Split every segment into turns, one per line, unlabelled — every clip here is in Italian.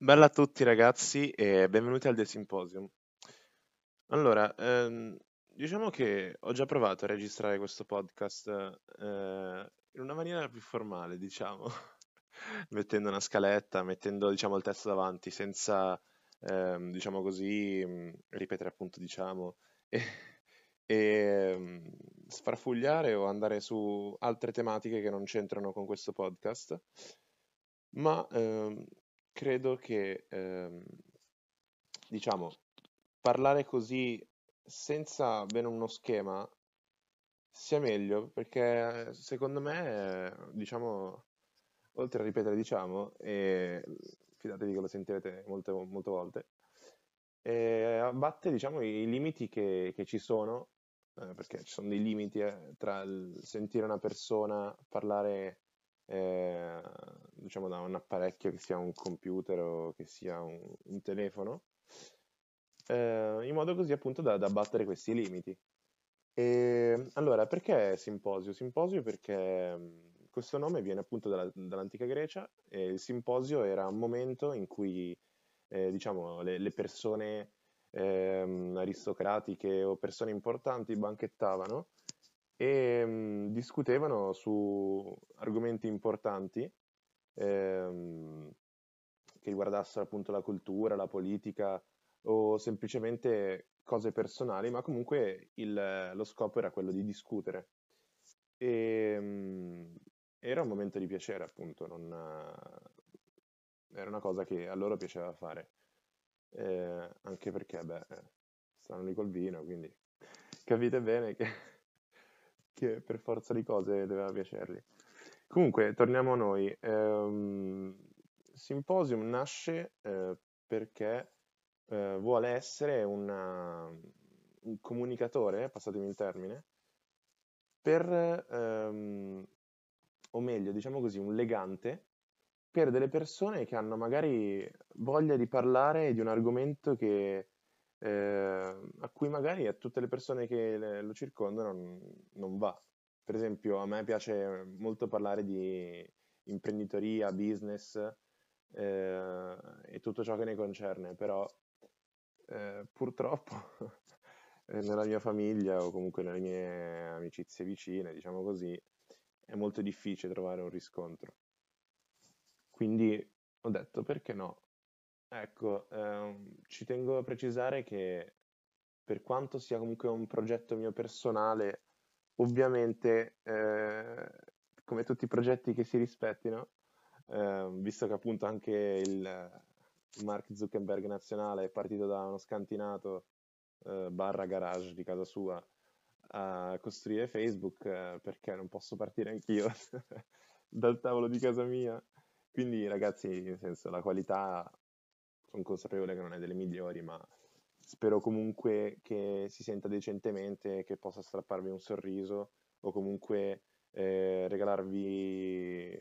Bella a tutti ragazzi e benvenuti al The Symposium. Allora, ehm, diciamo che ho già provato a registrare questo podcast eh, in una maniera più formale, diciamo, mettendo una scaletta, mettendo diciamo il testo davanti, senza, ehm, diciamo così, mh, ripetere appunto diciamo, e, e mh, sfarfugliare o andare su altre tematiche che non c'entrano con questo podcast. Ma ehm, credo che, ehm, diciamo, parlare così senza bene uno schema sia meglio perché secondo me, diciamo, oltre a ripetere, diciamo, e fidatevi che lo sentirete molte, molte volte, e abbatte, diciamo, i limiti che, che ci sono, eh, perché ci sono dei limiti eh, tra il sentire una persona parlare eh, diciamo da un apparecchio che sia un computer o che sia un, un telefono, eh, in modo così appunto da, da battere questi limiti. E, allora, perché simposio? Simposio perché mh, questo nome viene appunto dalla- dall'antica Grecia e il simposio era un momento in cui eh, diciamo le, le persone ehm, aristocratiche o persone importanti banchettavano e mh, discutevano su argomenti importanti ehm, che riguardassero appunto la cultura, la politica o semplicemente cose personali, ma comunque il- lo scopo era quello di discutere. E, mh, era un momento di piacere, appunto, non, era una cosa che a loro piaceva fare, Eh, anche perché, beh, eh, stanno lì col vino, quindi capite bene che che per forza di cose doveva piacergli. Comunque, torniamo a noi. Ehm, Symposium nasce eh, perché eh, vuole essere una- un comunicatore, passatemi il termine, per, ehm, o meglio, diciamo così, un legante per delle persone che hanno magari voglia di parlare di un argomento che eh, a cui magari a tutte le persone che le- lo circondano non, va. Per esempio, a me piace molto parlare di imprenditoria, business eh, e tutto ciò che ne concerne, però eh, purtroppo eh, nella mia famiglia o comunque nelle mie amicizie vicine, diciamo così, è molto difficile trovare un riscontro. Quindi ho detto, perché no? Ecco, ehm, ci tengo a precisare che per quanto sia comunque un progetto mio personale, ovviamente, eh, come tutti i progetti che si rispettino, ehm, visto che appunto anche il Mark Zuckerberg nazionale è partito da uno scantinato, eh, barra garage di casa sua a costruire Facebook, eh, perché non posso partire anch'io dal tavolo di casa mia? Quindi, ragazzi, nel senso, la qualità sono consapevole che non è delle migliori, ma spero comunque che si senta decentemente, che possa strapparvi un sorriso o comunque eh, regalarvi,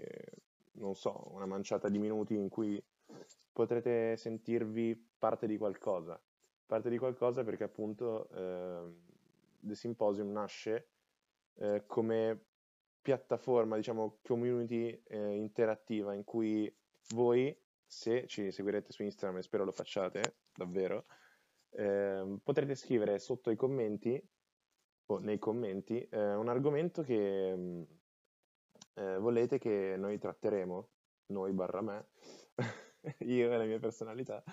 non so, una manciata di minuti in cui potrete sentirvi parte di qualcosa. Parte di qualcosa perché appunto eh, The Symposium nasce eh, come piattaforma, diciamo, community eh, interattiva in cui voi, se ci seguirete su Instagram, e spero lo facciate, davvero, ehm, potrete scrivere sotto i commenti o nei commenti eh, un argomento che mh, eh, volete che noi tratteremo, noi barra me, io e la mia personalità.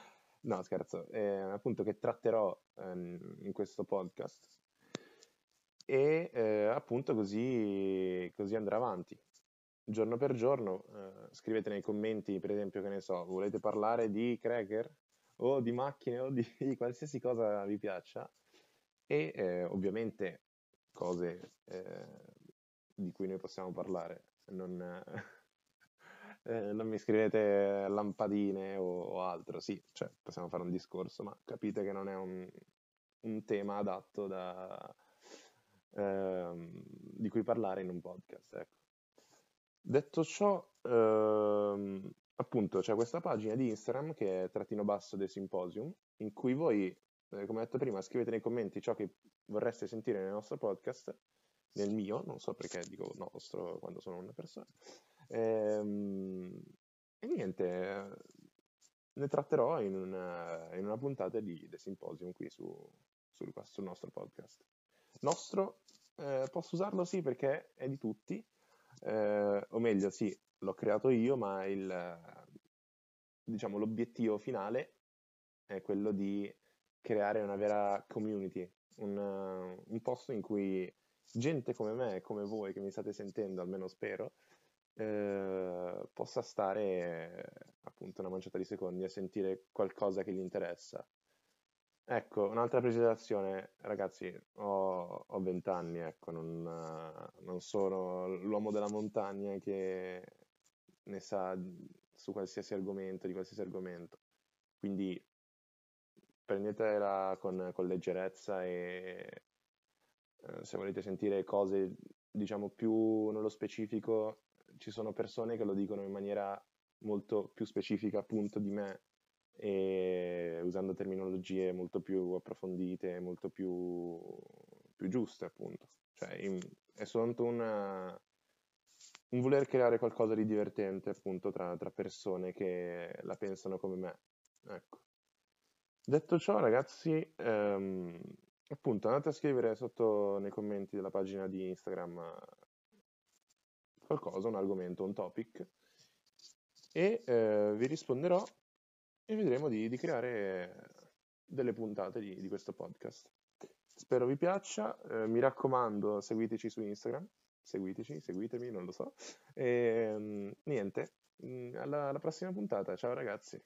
No, scherzo, eh, appunto che tratterò ehm, in questo podcast e eh, appunto così, così andrà avanti. Giorno per giorno, eh, scrivete nei commenti, per esempio, che ne so, volete parlare di cracker o di macchine o di, di qualsiasi cosa vi piaccia e eh, ovviamente cose eh, di cui noi possiamo parlare. Non, eh, non mi scrivete lampadine o, o altro, sì, cioè possiamo fare un discorso, ma capite che non è un, un tema adatto da, ehm, di cui parlare in un podcast, ecco. Detto ciò, ehm, appunto c'è questa pagina di Instagram che è trattino basso del Symposium, in cui voi, eh, come ho detto prima, scrivete nei commenti ciò che vorreste sentire nel nostro podcast, nel mio, non so perché dico nostro quando sono una persona. Ehm, e niente, ne tratterò in una, in una puntata di The Symposium qui su, sul, sul nostro podcast. Nostro, eh, posso usarlo sì perché è di tutti, eh, o meglio sì, l'ho creato io, ma il, diciamo, l'obiettivo finale è quello di creare una vera community, un, un posto in cui gente come me, come voi che mi state sentendo, almeno spero, eh, possa stare appunto una manciata di secondi a sentire qualcosa che gli interessa. Ecco, un'altra precisazione, ragazzi, ho, ho 20 anni, ecco, non, non sono l'uomo della montagna che ne sa su qualsiasi argomento, di qualsiasi argomento. Quindi prendetela con, con leggerezza e eh, se volete sentire cose, diciamo, più nello specifico, ci sono persone che lo dicono in maniera molto più specifica appunto di me e usando terminologie molto più approfondite, molto più, più giuste appunto. Cioè in, è soltanto una, un voler creare qualcosa di divertente appunto tra, tra persone che la pensano come me. Ecco. Detto ciò ragazzi, ehm, appunto andate a scrivere sotto nei commenti della pagina di Instagram qualcosa, un argomento, un topic e eh, vi risponderò e vedremo di, di creare delle puntate di, di, questo podcast. Spero vi piaccia, eh, mi raccomando seguiteci su Instagram, seguiteci, seguitemi, non lo so. E mm, niente, mm, alla, alla prossima puntata, ciao ragazzi.